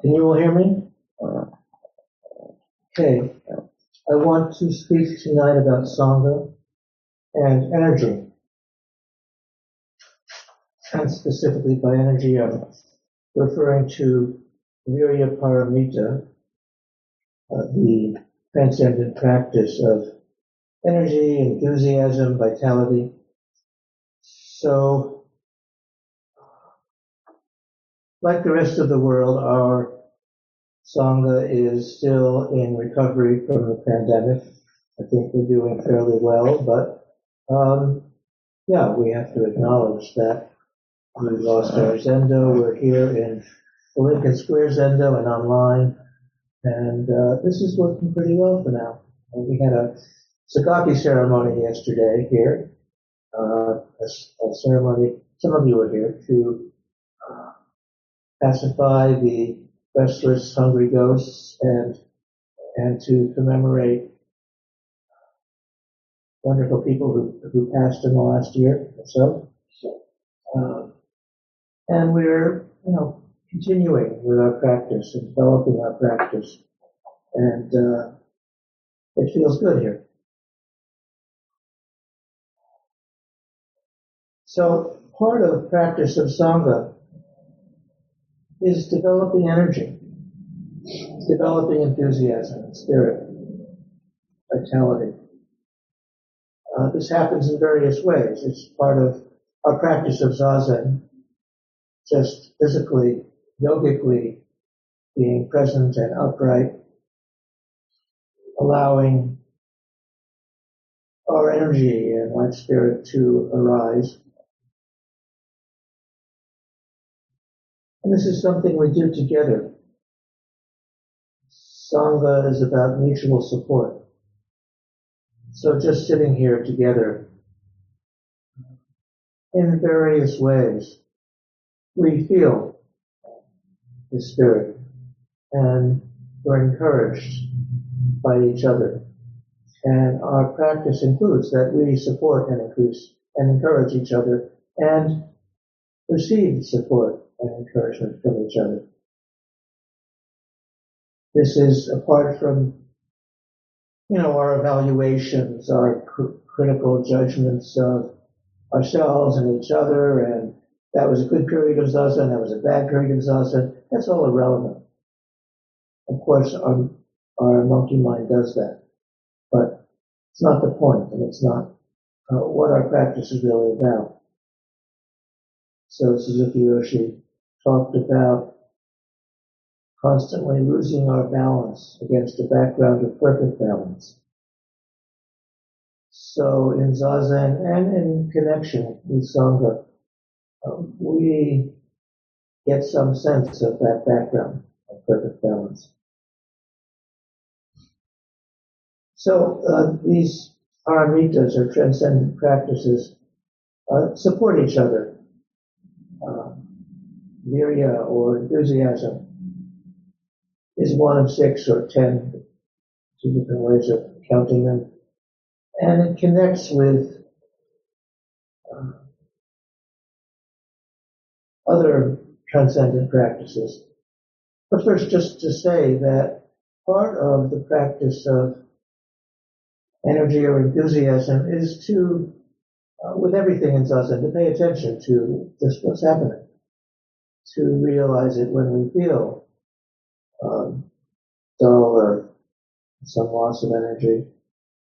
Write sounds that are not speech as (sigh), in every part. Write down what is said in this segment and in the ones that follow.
Can you all hear me? Okay. I want to speak tonight about Sangha and energy. And specifically by energy, I'm referring to Virya Paramita, uh, the transcendent practice of energy, enthusiasm, vitality. So like the rest of the world, our Sangha is still in recovery from the pandemic. I think we're doing fairly well, but um, yeah, we have to acknowledge that we lost our Zendo. We're here in the Lincoln Square Zendo and online, and uh, this is working pretty well for now. We had a Segaki ceremony yesterday here, uh, a, a ceremony. Some of you were here to pacify the restless, hungry ghosts and and to commemorate wonderful people who, who passed in the last year or so. Um, and we're, you know, continuing with our practice and developing our practice. And uh, it feels good here. So part of practice of Sangha is developing energy, developing enthusiasm, spirit, vitality. Uh, this happens in various ways. It's part of our practice of zazen, just physically, yogically being present and upright, allowing our energy and life spirit to arise And this is something we do together. Sangha is about mutual support. So just sitting here together in various ways, we feel the Spirit and we're encouraged by each other. And our practice includes that we support and increase and encourage each other and receive support and encouragement from each other. This is apart from, you know, our evaluations, our cr- critical judgments of ourselves and each other, and that was a good period of zazen, that was a bad period of zazen. That's all irrelevant. Of course, our, our monkey mind does that, but it's not the point, and it's not uh, what our practice is really about. So Suzuki Roshi talked about constantly losing our balance against a background of perfect balance. So in Zazen and in connection with Sangha, uh, we get some sense of that background of perfect balance. So uh, these paramitas or transcendent practices uh, support each other virya or enthusiasm is one of six or ten, two different ways of counting them. And it connects with uh, other transcendent practices. But first, just to say that part of the practice of energy or enthusiasm is to, uh, with everything in zazen, to pay attention to just what's happening to realize it when we feel um, dull or some loss of energy.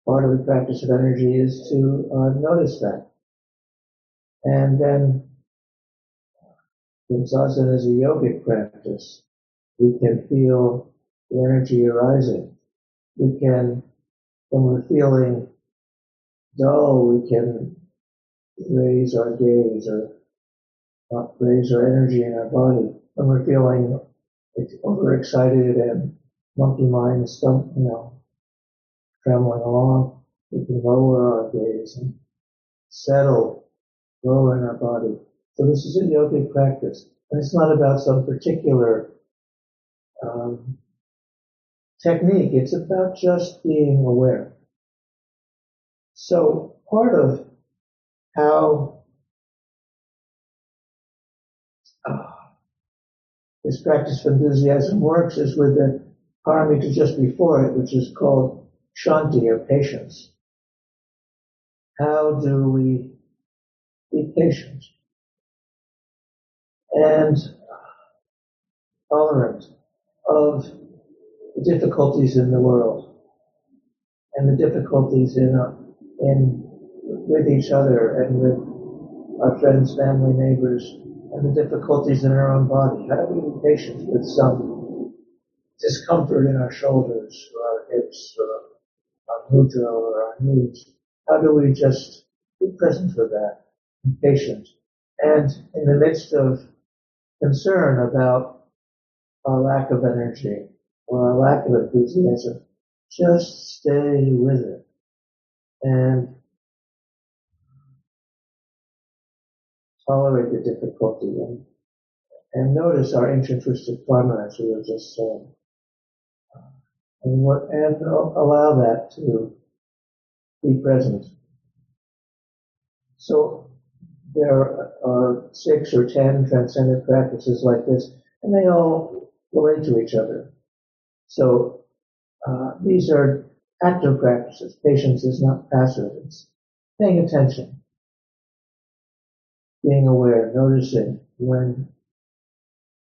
Part of the practice of energy is to uh, notice that. And then, since zazen is a yogic practice, we can feel the energy arising. We can, when we're feeling dull, we can raise our gaze or raise our energy in our body when we're feeling overexcited and monkey mind is you know, trembling along. We can lower our gaze and settle, lower in our body. So this is a yogic practice. And it's not about some particular um, technique. It's about just being aware. So part of how uh, this practice of enthusiasm works is with the paramita just before it, which is called shanti or patience. How do we be patient and tolerant of the difficulties in the world and the difficulties in, uh, in with each other and with our friends, family, neighbors, and the difficulties in our own body. How do we be patient with some discomfort in our shoulders or our hips or our mudra or our knees? How do we just be present for that, be patient? And in the midst of concern about our lack of energy or our lack of enthusiasm, just stay with it and tolerate the difficulty and, and notice our interested karma as we were just saying. And, and allow that to be present. So there are six or ten transcendent practices like this, and they all relate to each other. So uh, these are active practices. Patience is not passive. It's paying attention, being aware, noticing when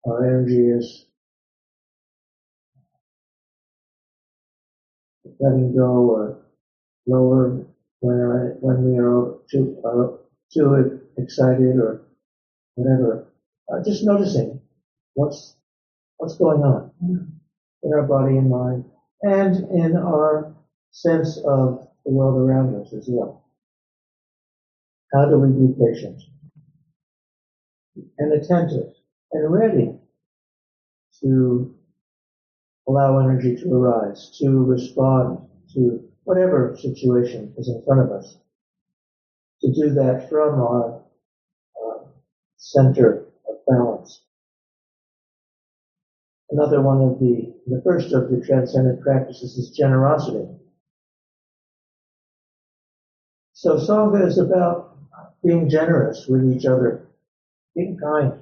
our energy is letting go or lower when, when we are too, uh, too excited or whatever. Uh, just noticing what's, what's going on in our body and mind and in our sense of the world around us as well. How do we be patient and attentive and ready to allow energy to arise, to respond to whatever situation is in front of us? To do that from our uh, center of balance. Another one of the, the first of the transcendent practices is generosity. So Sangha is about being generous with each other, being kind,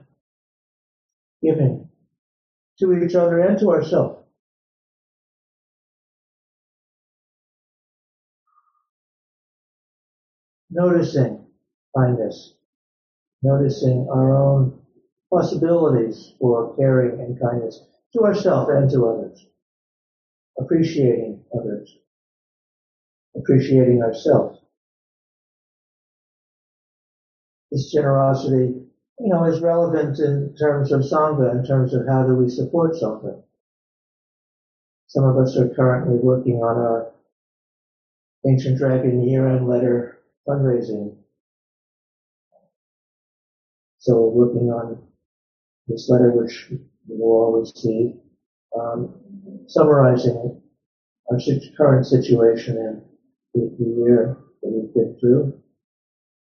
giving to each other and to ourselves. Noticing kindness, noticing our own possibilities for caring and kindness, to ourselves and to others. Appreciating others. Appreciating ourselves. This generosity, you know, is relevant in terms of Sangha, in terms of how do we support Sangha. Some of us are currently working on our Ancient Dragon year-end letter fundraising. So we're working on this letter, which you will all receive, um, summarizing our current situation and the, year that we've been through.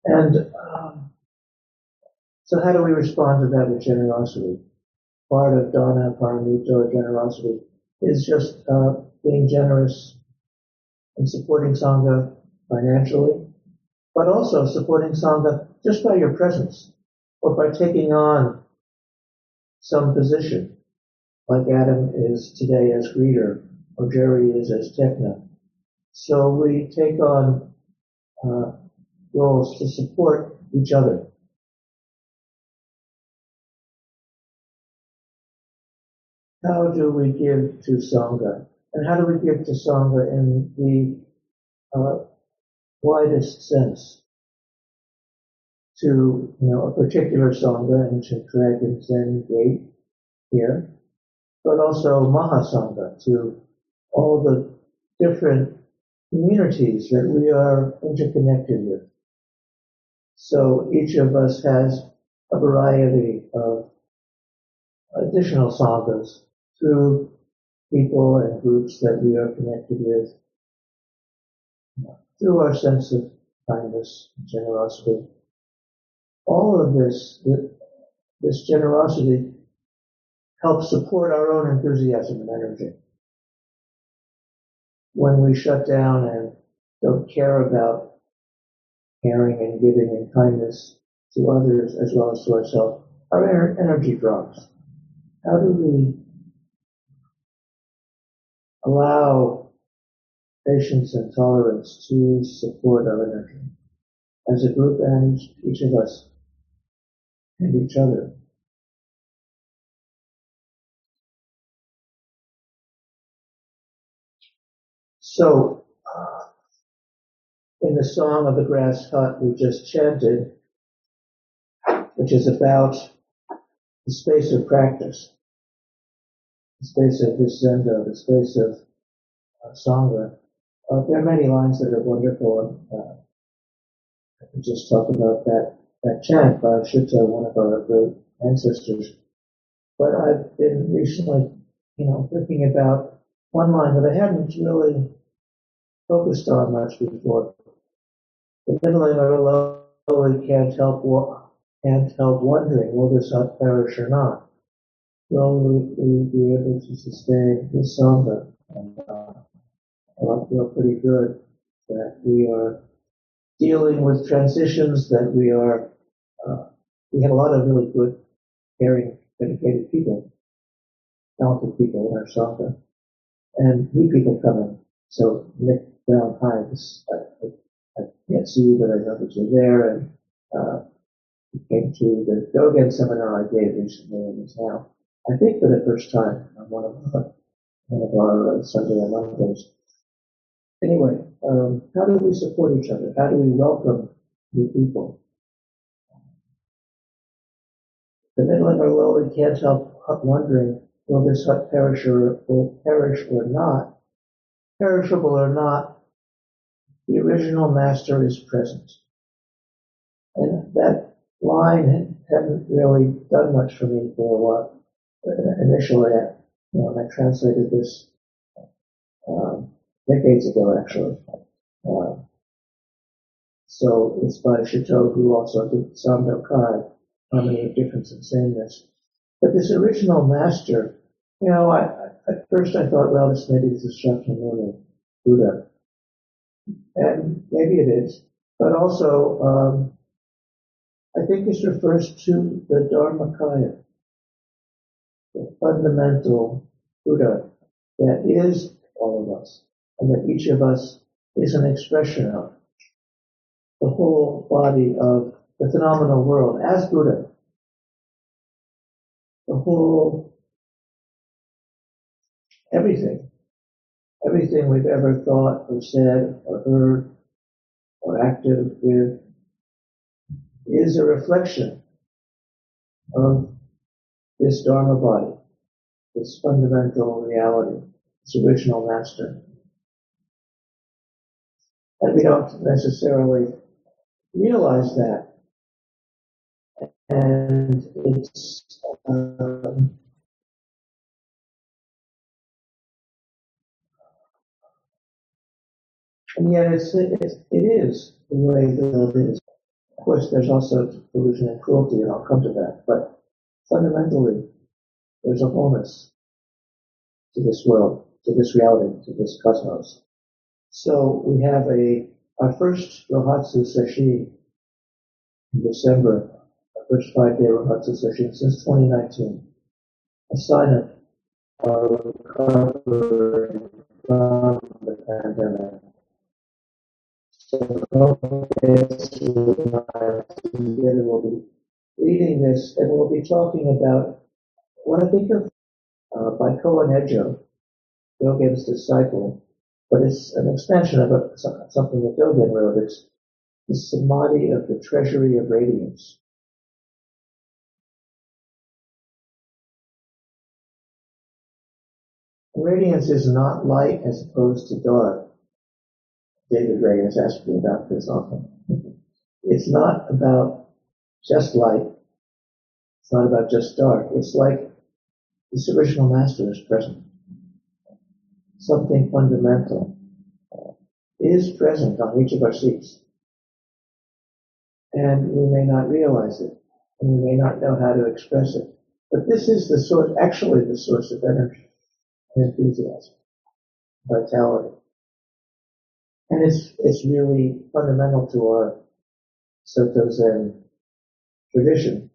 And um, so how do we respond to that with generosity? Part of dana, paramita, or generosity is just uh, being generous and supporting Sangha financially, but also supporting Sangha just by your presence or by taking on some position, like Adam is today as greeter, or Jerry is as techna. So we take on uh, roles to support each other. How do we give to Sangha? And how do we give to Sangha in the uh, widest sense? to you know a particular sangha, ancient dragon Zen gate here, but also Mahasangha to all the different communities that we are interconnected with. So each of us has a variety of additional sanghas through people and groups that we are connected with, through our sense of kindness and generosity. All of this, this generosity helps support our own enthusiasm and energy. When we shut down and don't care about caring and giving and kindness to others as well as to ourselves, our energy drops. How do we allow patience and tolerance to support our energy as a group and each of us and each other? So, uh, in the Song of the Grass Hut we just chanted, which is about the space of practice, the space of this Zendo, the space of uh, Sangha. Uh, there are many lines that are wonderful. Uh, I could just talk about that, that chant by Shitou, one of our great ancestors. But I've been recently, you know, thinking about one line that I hadn't really focused on much before. The middle of lowly can't help can't help wondering will this hut perish or not? Will we be able to sustain this sangha? And uh, I feel pretty good that we are dealing with transitions, that we are uh, we have a lot of really good, caring, dedicated people, talented people in our sangha, and new people coming. So Nick Brown, hi, this, I, I, can't see you, but I know that you're there, and uh, came to the Dogen seminar I gave recently, and is now, I think, for the first time on one of our, one of our uh, Sunday Mondays. Anyway, um, how do we support each other? How do we welcome new people? The middling or lowly can't help wondering, will this hut perish or will perish or not? Perishable or not, the original master is present. And that line hadn't really done much for me for a while. Initially, I, you know, I translated this um, decades ago, actually. Uh, so it's by Shitou, who also did Sandokai, Harmony of Difference and Sameness. But this original master, you know, I, at first I thought, well, this maybe this is Shakyamuni, Buddha. And maybe it is. But also, um, I think this refers to the Dharmakaya, the fundamental Buddha that is all of us, and that each of us is an expression of the whole body of the phenomenal world as Buddha. The whole, everything everything we've ever thought or said or heard or acted with is a reflection of this Dharma body, this fundamental reality, this original master. And we don't necessarily realize that. And it's um, And yet it's, it is the way that it is. Of course, there's also delusion and cruelty, and I'll come to that. But fundamentally, there's a wholeness to this world, to this reality, to this cosmos. So we have a our first Rohatsu Sesshin in December, our first five-day Rohatsu Sesshin since 2019. A sign of our recovery from the pandemic. So together we'll be reading this and we'll be talking about what I think of uh, by Koun Ejo, Dogen's disciple, but it's an extension of a, something that Dogen wrote. It's the samadhi of the treasury of radiance. Radiance is not light as opposed to dark. David Ray has asked me about this often. It's not about just light. It's not about just dark. It's like this original master is present. Something fundamental is present on each of our seats. And we may not realize it, and we may not know how to express it. But this is the source, actually the source of energy and enthusiasm, vitality. And it's, it's really fundamental to our Soto Zen tradition.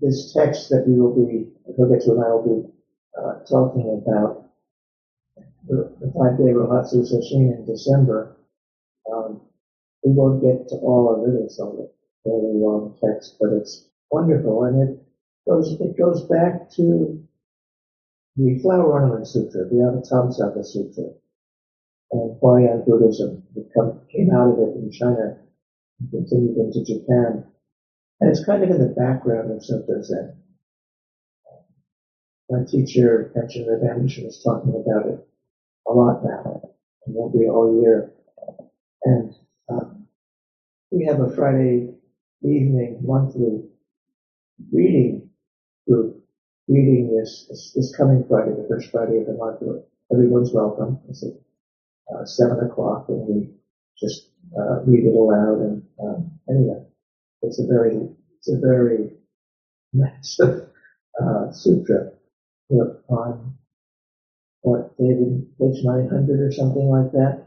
This text that we will be, Kogetsu and I will be uh, talking about, the, the five-day Rohatsu Sesshin in December, um, we won't get to all of it. It's a very long text, but it's wonderful, and it goes it goes back to the Flower Ornament Sutra, the Avatamsaka Sutra, and Huayan Buddhism come, came out of it in China and continued into Japan. And it's kind of in the background of Soto Zen. My teacher, Tenshin Reb Anderson, is talking about it a lot now, and will be all year. And um, we have a Friday evening monthly reading group reading this, this, this coming Friday, the first Friday of the month. Everyone's welcome. It's at uh, seven o'clock, and we just uh, read it aloud. And um, anyway, it's a very it's a very massive (laughs) uh, sutra on what David page nine hundred or something like that.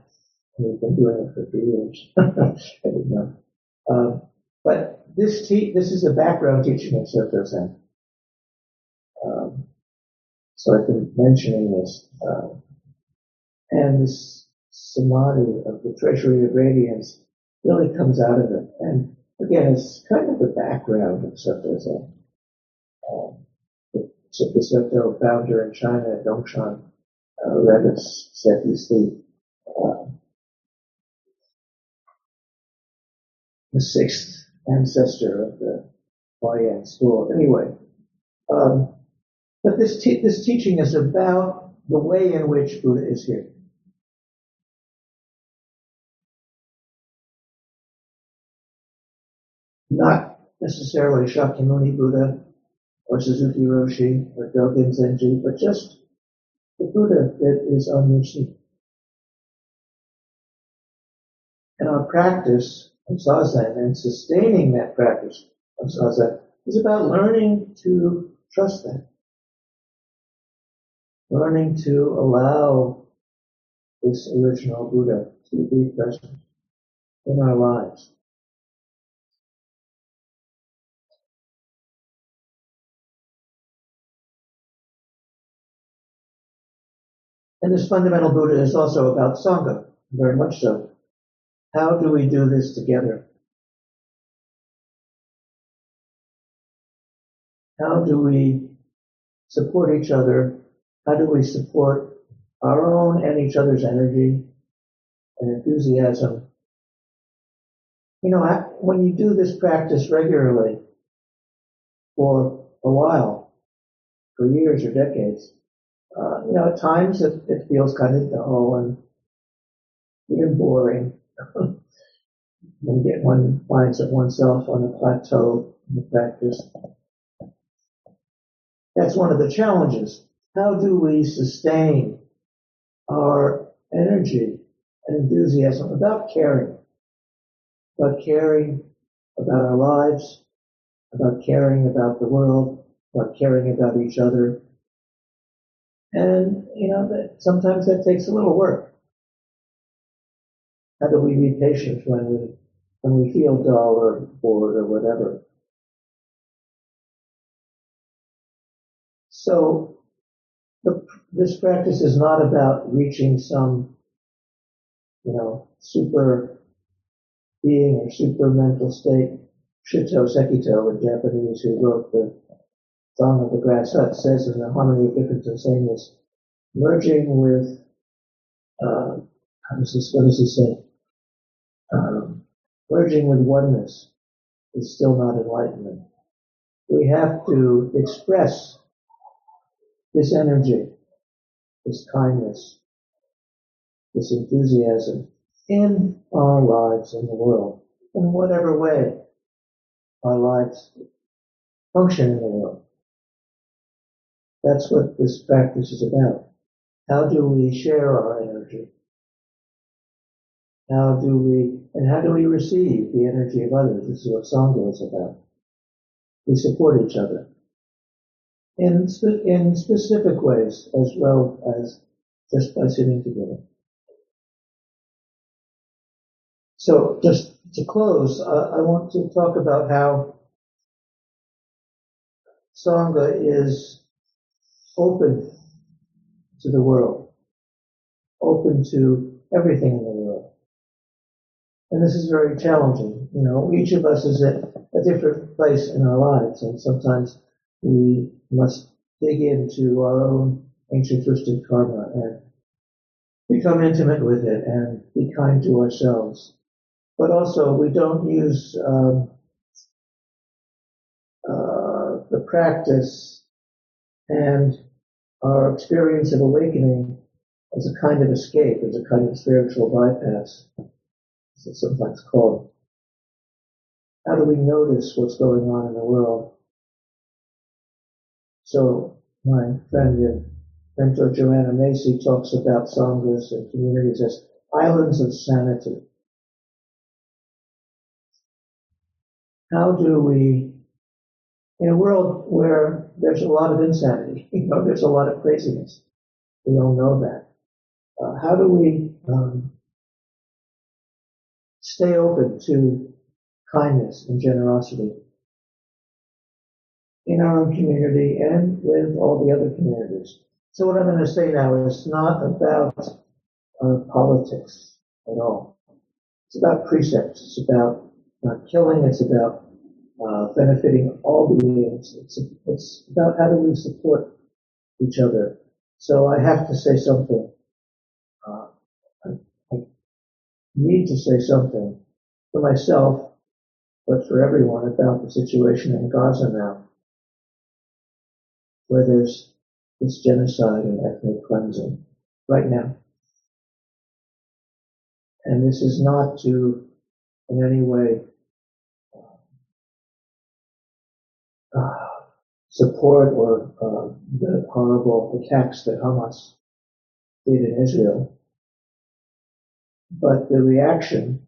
And we've been doing it for three years. (laughs) I didn't know. Um, but this te- this is a background teaching of Soto Zen. Um, so I've been mentioning this. Uh, and this samadhi of the treasury of radiance really comes out of it. And again, it's kind of the background of Soto Zen. Um, the Soto founder in China, Dongshan, uh, read us, said he's the, uh, the sixth ancestor of the Huayan school. Anyway, um, but this te- this teaching is about the way in which Buddha is here. Necessarily Shakyamuni Buddha or Suzuki Roshi or Dogen Zenji, but just the Buddha that is on your seat. And our practice of zazen and sustaining that practice of zazen is about learning to trust that. Learning to allow this original Buddha to be present in our lives. And this fundamental Buddha is also about Sangha, very much so. How do we do this together? How do we support each other? How do we support our own and each other's energy and enthusiasm? You know, when you do this practice regularly for a while, for years or decades, uh, you know, at times it, it feels kind of dull and even boring. (laughs) when get one finds it oneself on a plateau in the practice. That's one of the challenges. How do we sustain our energy and enthusiasm about caring? About caring about our lives, about caring about the world, about caring about each other. And, you know, that sometimes that takes a little work. How do we be patient when we when we feel dull or bored or whatever? So the, this practice is not about reaching some, you know, super being or super mental state. Shitou Sekito, a Japanese who wrote the Of the Grass Hut, says in the Harmony of Difference and Sameness, merging with, uh, how does this, what does it say? um, merging with oneness is still not enlightenment. We have to express this energy, this kindness, this enthusiasm in our lives in the world, in whatever way our lives function in the world. That's what this practice is about. How do we share our energy? How do we, and how do we receive the energy of others? This is what Sangha is about. We support each other in, in specific ways as well as just by sitting together. So just to close, I want to talk about how Sangha is open to the world, open to everything in the world. And this is very challenging. You know, each of us is at a different place in our lives, and sometimes we must dig into our own ancient twisted karma and become intimate with it and be kind to ourselves. But also, we don't use um, uh, the practice and our experience of awakening as a kind of escape, as a kind of spiritual bypass, as it's sometimes called. How do we notice what's going on in the world? So my friend and mentor Joanna Macy talks about sanghas and communities as islands of sanity. How do we, in a world where there's a lot of insanity, (laughs) you know, there's a lot of craziness, we all know that. Uh, how do we um, stay open to kindness and generosity? in our own community and with all the other communities. So what I'm going to say now is not about uh, politics at all. It's about precepts. It's about not killing. It's about uh, benefiting all beings. It's, it's about how do we support each other. So I have to say something. Uh, I, I need to say something for myself, but for everyone about the situation in Gaza now where there's this genocide and ethnic cleansing right now. And this is not to in any way support or uh, the horrible attacks that Hamas did in Israel, but the reaction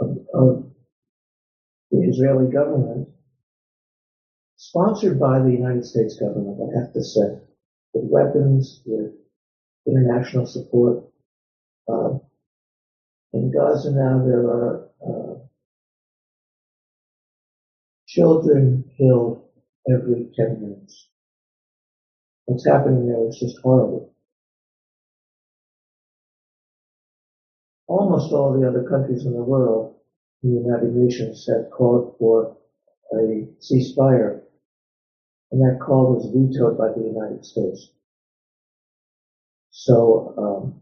of, of the Israeli government sponsored by the United States government, I have to say, with weapons, with international support. Uh, in Gaza now there are uh, children killed every 10 minutes. What's happening there is just horrible. Almost all the other countries in the world, the United Nations have called for a ceasefire and that call was vetoed by the United States. So um,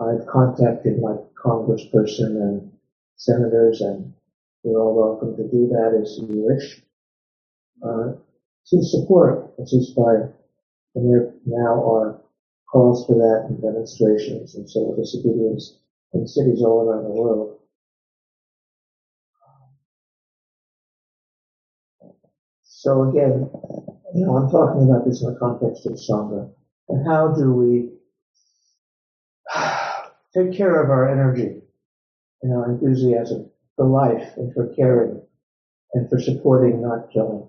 I've contacted my congressperson and senators, and you're all welcome to do that as you wish, uh, to support a ceasefire. And there now are calls for that and demonstrations and civil disobedience in cities all around the world. So again, you know, I'm talking about this in the context of Sangha. And how do we (sighs) take care of our energy and our enthusiasm for life and for caring and for supporting, not killing,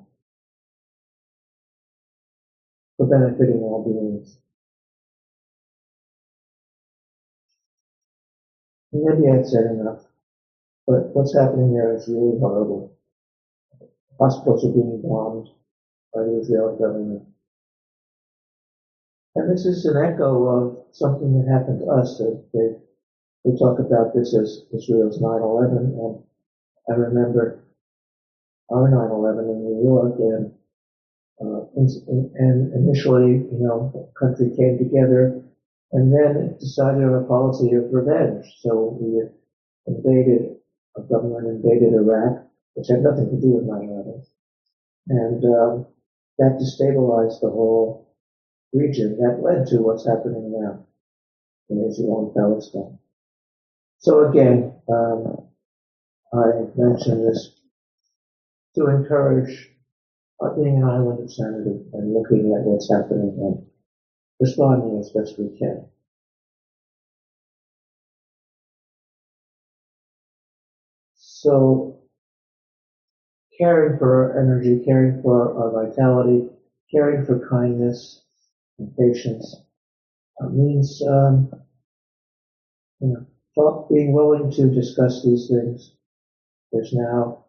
for benefiting all beings. Maybe I've said enough, but what's happening there is really horrible hospitals are being bombed by the Israeli government. And this is an echo of something that happened to us. They, they talk about this as Israel's 9-11, and I remember our 9-11 in New York, and uh, and initially, you know, the country came together, and then decided on a policy of revenge. So we invaded, our government invaded Iraq, which had nothing to do with 9/11, and um, that destabilized the whole region. That led to what's happening now in Israel and Palestine. So again, um, I mention this to encourage uh, being an island of sanity and looking at what's happening and responding as best we can. So, caring for our energy, caring for our vitality, caring for kindness and patience uh, means, um, you know, talk, being willing to discuss these things. There's now,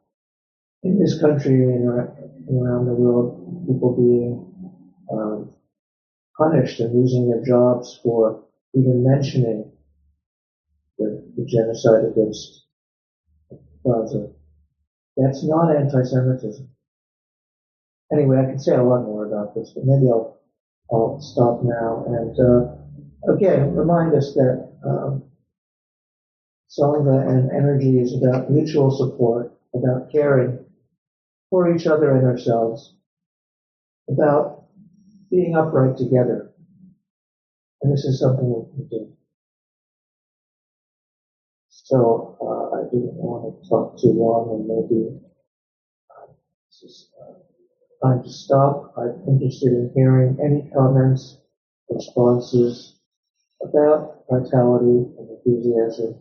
in this country and around the world, people being um, punished and losing their jobs for even mentioning the, the genocide against Gaza. That's not anti-Semitism. Anyway, I could say a lot more about this, but maybe I'll I'll stop now and uh, again remind us that um, Sangha and energy is about mutual support, about caring for each other and ourselves, about being upright together. And this is something we can do. So uh, I didn't want to talk too long and maybe uh, this is uh, time to stop. I'm interested in hearing any comments, responses about vitality and enthusiasm,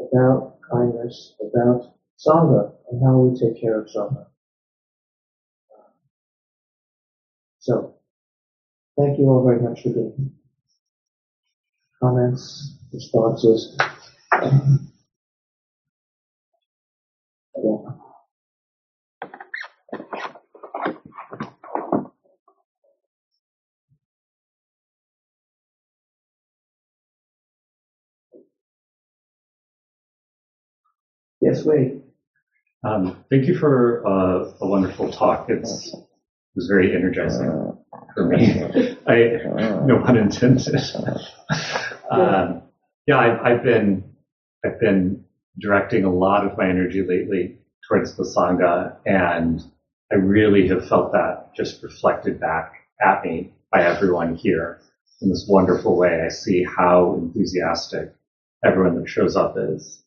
about kindness, about Sangha and how we take care of Sangha. So, thank you all very much for the comments, responses. Yes, wait. Um, thank you for uh, a wonderful talk. It's, it was very energizing for me. (laughs) I, no pun intended. um, yeah, I've, I've, been I've been directing a lot of my energy lately towards the sangha, and I really have felt that just reflected back at me by everyone here in this wonderful way. I see how enthusiastic everyone that shows up is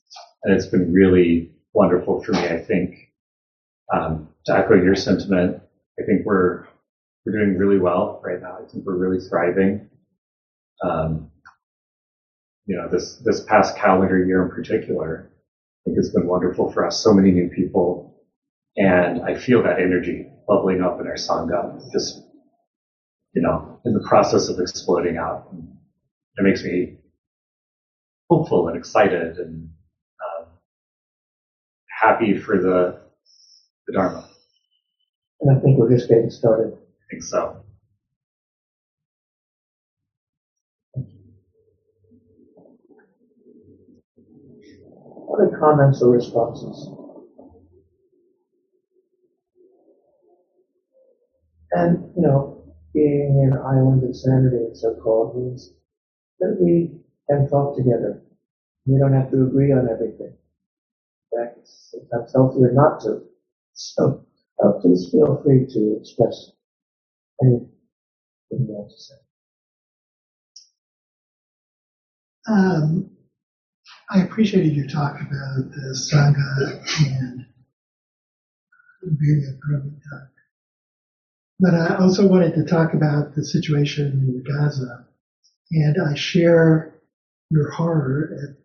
and it's been really wonderful for me. I think um, to echo your sentiment, I think we're we're doing really well right now. I think we're really thriving. Um, you know, this this past calendar year in particular, I think it's been wonderful for us. So many new people, and I feel that energy bubbling up in our sangha, just you know, in the process of exploding out. And It makes me hopeful and excited and happy for the, the Dharma. And I think we're just getting started. I think so. Other comments or responses? And, you know, being an island of sanity, so called, means that we can talk together. We don't have to agree on everything In fact, it's sometimes healthier not to. So uh, please feel free to express anything you want to say. Um, I appreciated your talk about the Sangha and being a permanent duck. But I also wanted to talk about the situation in Gaza. And I share your horror at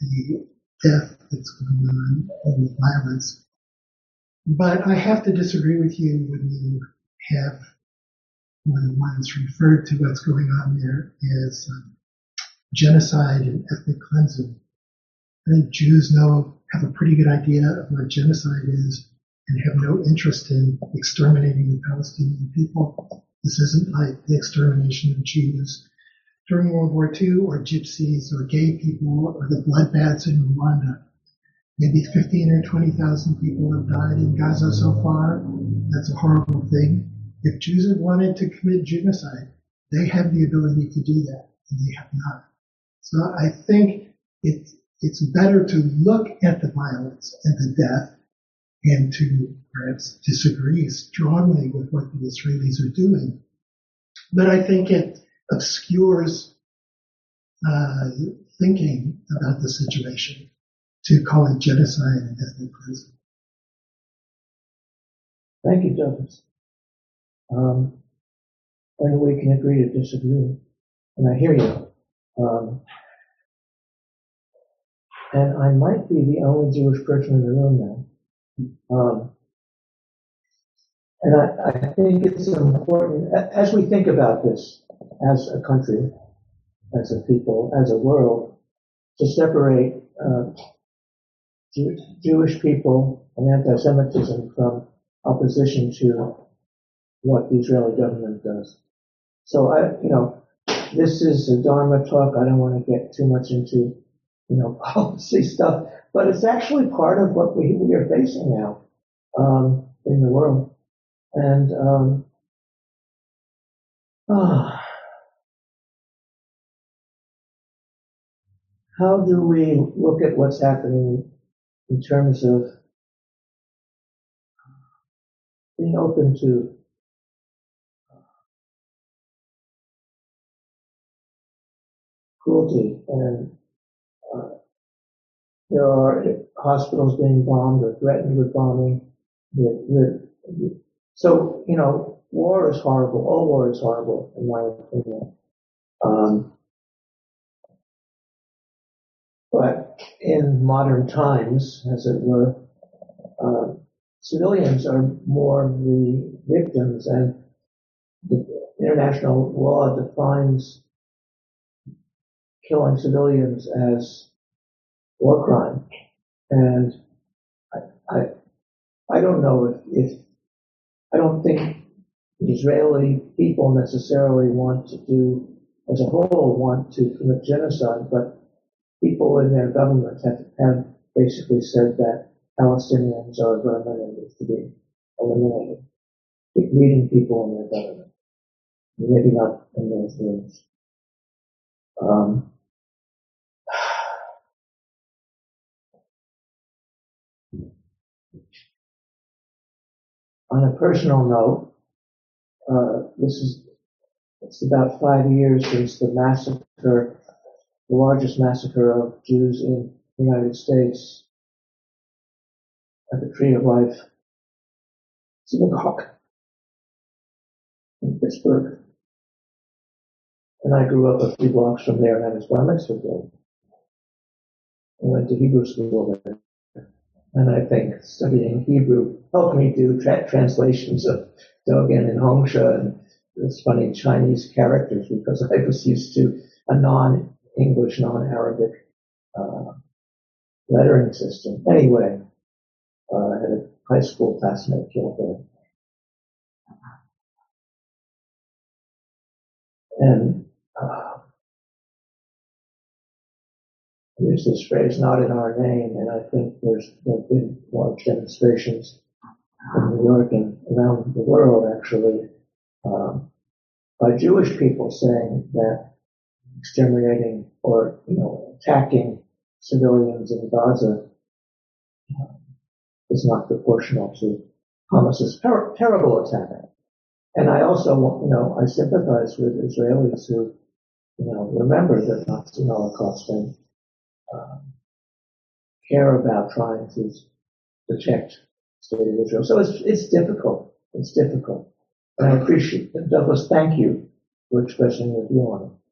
the death that's going on and the violence. But I have to disagree with you when you have more than once referred to what's going on there as um, genocide and ethnic cleansing. I think Jews know, have a pretty good idea of what genocide is and have no interest in exterminating the Palestinian people. This isn't like the extermination of Jews during World War II or gypsies or gay people or the bloodbaths in Rwanda. Maybe 15 or 20,000 people have died in Gaza so far. That's a horrible thing. If Jews have wanted to commit genocide, they have the ability to do that, and they have not. So I think it's, it's better to look at the violence and the death and to perhaps disagree strongly with what the Israelis are doing. But I think it obscures uh, thinking about the situation to call it genocide and ethnic cleansing. Thank you, Douglas. Um, and we can agree to disagree. And I hear you. Um, and I might be the only Jewish person in the room now. Um, and I, I think it's important, as we think about this as a country, as a people, as a world, to separate uh, Jewish people and anti-Semitism from opposition to what the Israeli government does. So I, you know, this is a Dharma talk. I don't want to get too much into, you know, (laughs) policy stuff, but it's actually part of what we, we are facing now um, in the world. And um, oh, (sighs) how do we look at what's happening in terms of being open to cruelty and uh, there are hospitals being bombed or threatened with bombing. So, you know, war is horrible. All war is horrible, in my opinion. Um, but in modern times, as it were, uh, civilians are more the victims, and the international law defines killing civilians as war crime. And I, I, I don't know if, if, I don't think the Israeli people necessarily want to do, as a whole, want to commit genocide, but people in their government have, have basically said that Palestinians are vermin and need to be eliminated. Leading people in their government. Maybe not in those rooms. Um, on a personal note, uh, this is it's about five years since the massacre, the largest massacre of Jews in the United States at the Tree of Life synagogue in Pittsburgh. And I grew up a few blocks from there and I was bar mitzvah there. I went to Hebrew school there. And I think studying Hebrew helped me do tra- translations of Dogen and Hongzhi and it's funny Chinese characters because I was used to a non-English, non-Arabic uh, lettering system. Anyway, uh, I had a high school classmate killed there. And uh, there's this phrase, not in our name, and I think there's there have been large demonstrations in New York and around the world actually um, by Jewish people saying that exterminating or you know attacking civilians in Gaza uh, is not proportional to Hamas's ter- terrible attack. And I also, you know, I sympathize with Israelis who, you know, remember the Nazi Holocaust and um, care about trying to protect state of Israel. So it's, it's difficult. It's difficult. And I appreciate it. Douglas, thank you for expressing your view on it.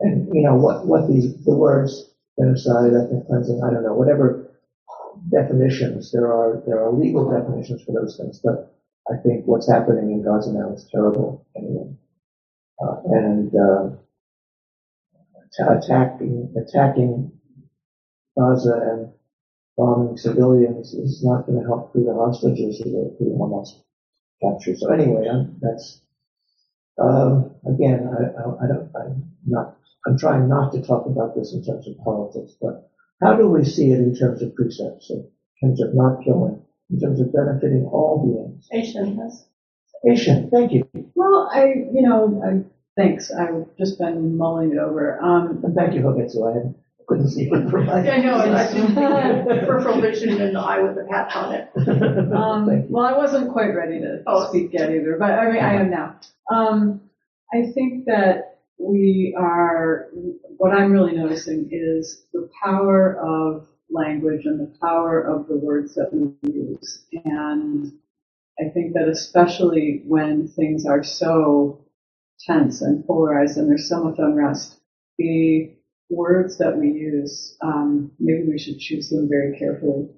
And, you know, what, what the, the words genocide, ethnic cleansing, I don't know, whatever definitions, there are, there are legal definitions for those things, but I think what's happening in Gaza now is terrible anyway. Uh, and, uh, attacking, attacking Gaza and bombing civilians is not going to help free the hostages who the Hamas captured. So anyway, I'm, that's um, again, I, I, I don't, I'm not, I'm trying not to talk about this in terms of politics, but how do we see it in terms of precepts, in terms of not killing, in terms of benefiting all beings? Asian has. Asian, thank you. Well, I, you know, I, thanks. I've just been mulling it over. Um, And thank you, Hogetsu. I had- couldn't see it for my. I know, (laughs) and I didn't think peripheral vision and the eye with a patch on it. Um, well, I wasn't quite ready to Oh. speak yet either, but I mean, I am now. Um, I think that we are, what I'm really noticing is the power of language and the power of the words that we use. And I think that especially when things are so tense and polarized and there's so much unrest, the words that we use, um, maybe we should choose them very carefully.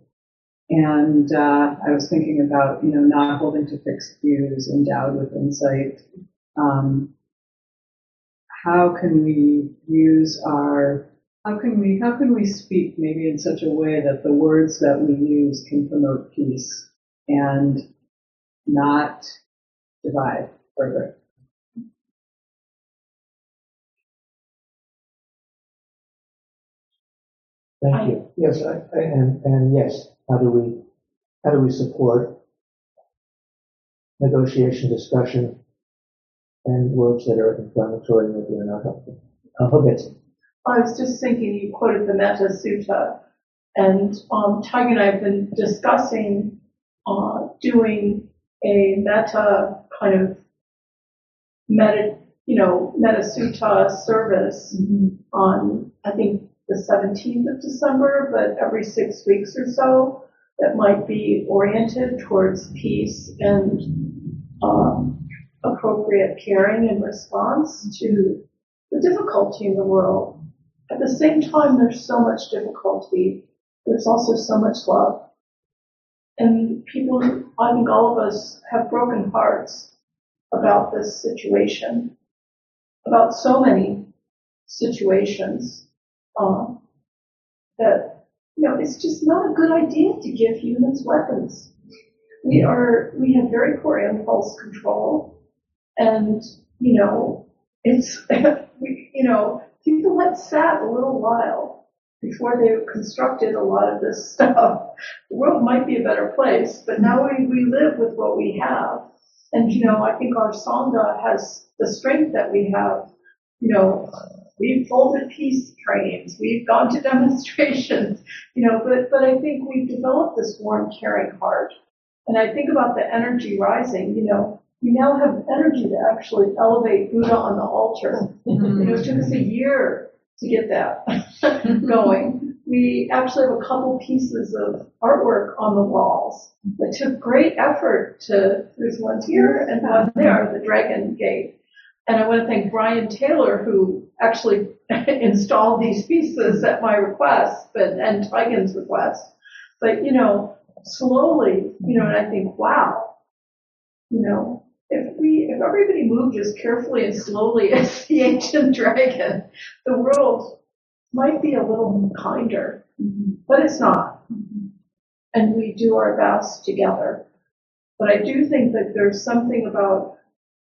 And uh, I was thinking about, you know, not holding to fixed views, endowed with insight. Um, how can we use our how can we how can we speak maybe in such a way that the words that we use can promote peace and not divide further? Thank you. Yes, I, I, and, and yes, how do we, how do we support negotiation, discussion, and words that are inflammatory and maybe are not helpful? Uh, Hogetsu. I was just thinking, you quoted the Metta Sutta, and um, Taigen and I have been discussing uh, doing a metta kind of meta, you know, metta sutta service on, I think, the 17th of December, but every six weeks or so that might be oriented towards peace and um, appropriate caring in response to the difficulty in the world. At the same time, there's so much difficulty. There's also so much love. And people, I think all of us have broken hearts about this situation, about so many situations, that, you know, it's just not a good idea to give humans weapons. We are, we have very poor impulse control and, you know, it's, (laughs) we, you know, people had sat a little while before they constructed a lot of this (laughs) stuff. The world might be a better place, but now we, we live with what we have. And, you know, I think our Sangha has the strength that we have. You know, we've folded peace trains, we've gone to (laughs) demonstrations, you know, but, but I think we've developed this warm, caring heart. And I think about the energy rising, you know, we now have energy to actually elevate Buddha on the altar. Mm-hmm. You know, it took us a year to get that (laughs) going. We actually have a couple pieces of artwork on the walls that took great effort to, there's one here and one there, the Dragon Gate. And I want to thank Brian Taylor who actually (laughs) installed these pieces at my request, but, and Taigen's request. But, you know, slowly, you know, and I think, wow, you know, if we, if everybody moved as carefully and slowly (laughs) as the ancient dragon, the world might be a little kinder, but it's not. And we do our best together. But I do think that there's something about,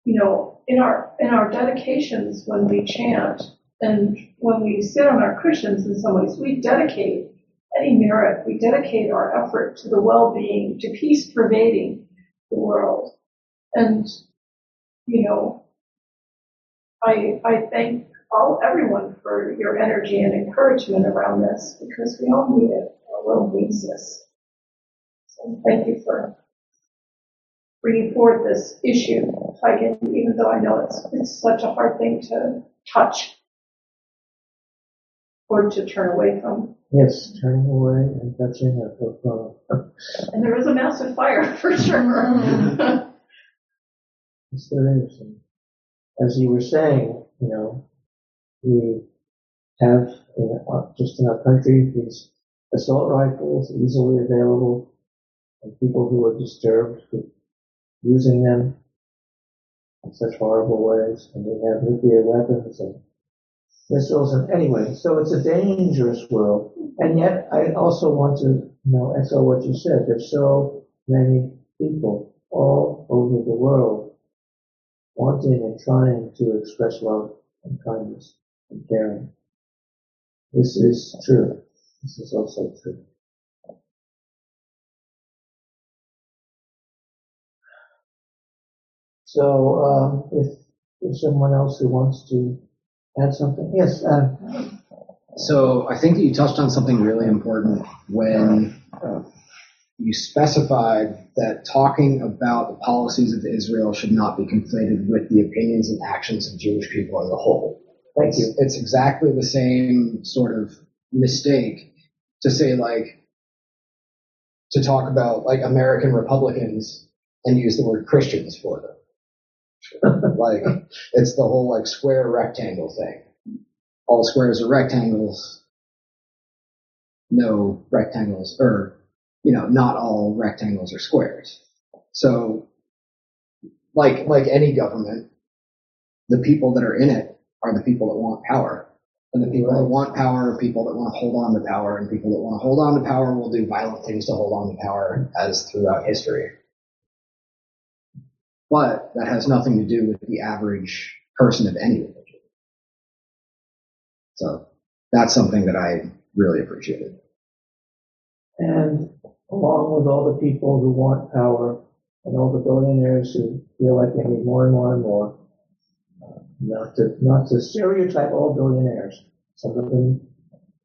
you know, in our, in our dedications when we chant and when we sit on our cushions in some ways, we dedicate any merit, we dedicate our effort to the well-being, to peace pervading the world. And, you know, I, I thank all, everyone for your energy and encouragement around this because we all need it. Our world needs this. So thank you for bringing forward this issue, Taigen, even though I know it's, it's such a hard thing to touch or to turn away from. Yes, turning away and touching both wrong. And there is a massive fire (laughs) for sure. There is. And as you were saying, you know, we have in our, uh, just in our country these assault rifles easily available, and people who are disturbed with using them in such horrible ways, and we have nuclear weapons and missiles, and anyway, so it's a dangerous world. And yet, I also want to, you know, echo what you said. There's so many people all over the world wanting and trying to express love and kindness and caring. This is true. This is also true. So, um, if there's someone else who wants to add something, yes, uh, So I think that you touched on something really important when uh, you specified that talking about the policies of Israel should not be conflated with the opinions and actions of Jewish people as a whole. thank It's, you. it's exactly the same sort of mistake to say like, to talk about like American Republicans and use the word Christians for them. (laughs) like it's the whole like square rectangle thing. All squares are rectangles. No rectangles, or you know, not all rectangles are squares. So, like like any government, the people that are in it are the people that want power. And the people that want power are people that want to hold on to power, and people that want to hold on to power will do violent things to hold on to power, as throughout history. But that has nothing to do with the average person of any religion. So that's something that I really appreciated. And along with all the people who want power and all the billionaires who feel like they need more and more and more, uh, not to not to stereotype all billionaires. Some of them,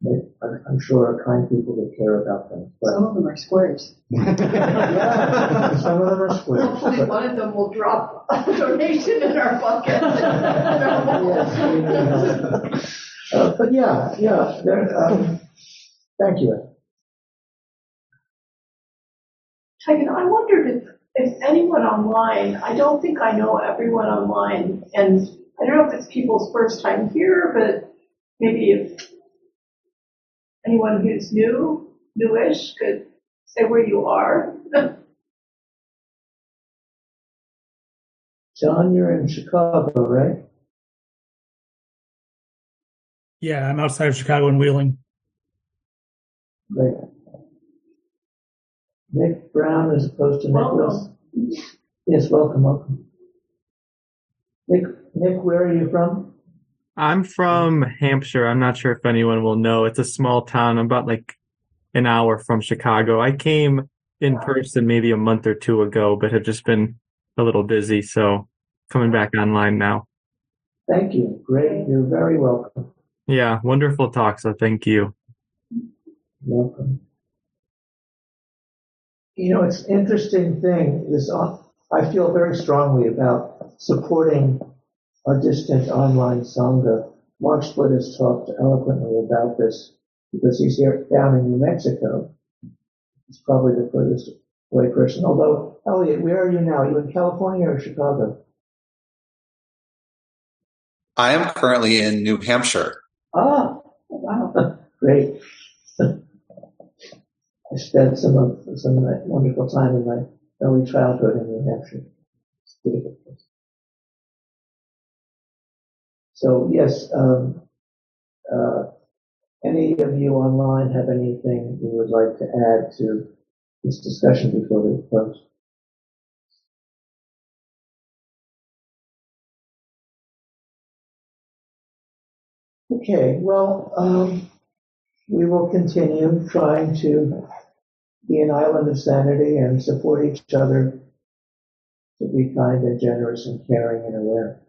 I'm, I'm sure, are kind people that care about them. But Some of them are squares. yeah, some of them are squares. Hopefully one of them will drop a donation in our bucket. (laughs) yes, we need. Uh, but yeah, yeah. Um, thank you. Taigen, I wondered if, if anyone online, I don't think I know everyone online, and I don't know if it's people's first time here, but maybe if anyone who's new, newish, could say where you are. (laughs) John, you're in Chicago, right? Yeah, I'm outside of Chicago and Wheeling. Great. Nick Brown as opposed to Nicholas. Welcome. Yes, welcome, welcome. Nick, Nick, where are you from? I'm from mm. Hampshire. I'm not sure if anyone will know. It's a small town. I'm about like an hour from Chicago. I came in person maybe a month or two ago, but have just been a little busy. So coming back online now. Thank you. Great. You're very welcome. Yeah, wonderful talk. So thank you. Welcome. You know, it's an interesting thing. This I feel very strongly about supporting our distant online sangha. Mark Split has talked eloquently about this because he's here down in New Mexico. He's probably the furthest away person. Although, Elliot, where are you now? Are you in California or Chicago? I am currently in New Hampshire. Ah, wow, (laughs) great. I spent some of some of that wonderful time in my early childhood in New Hampshire. It's beautiful place. So yes, um, uh, any of you online have anything you would like to add to this discussion before we close? Okay, well, um, we will continue trying to be an island of sanity and support each other to be kind and generous and caring and aware.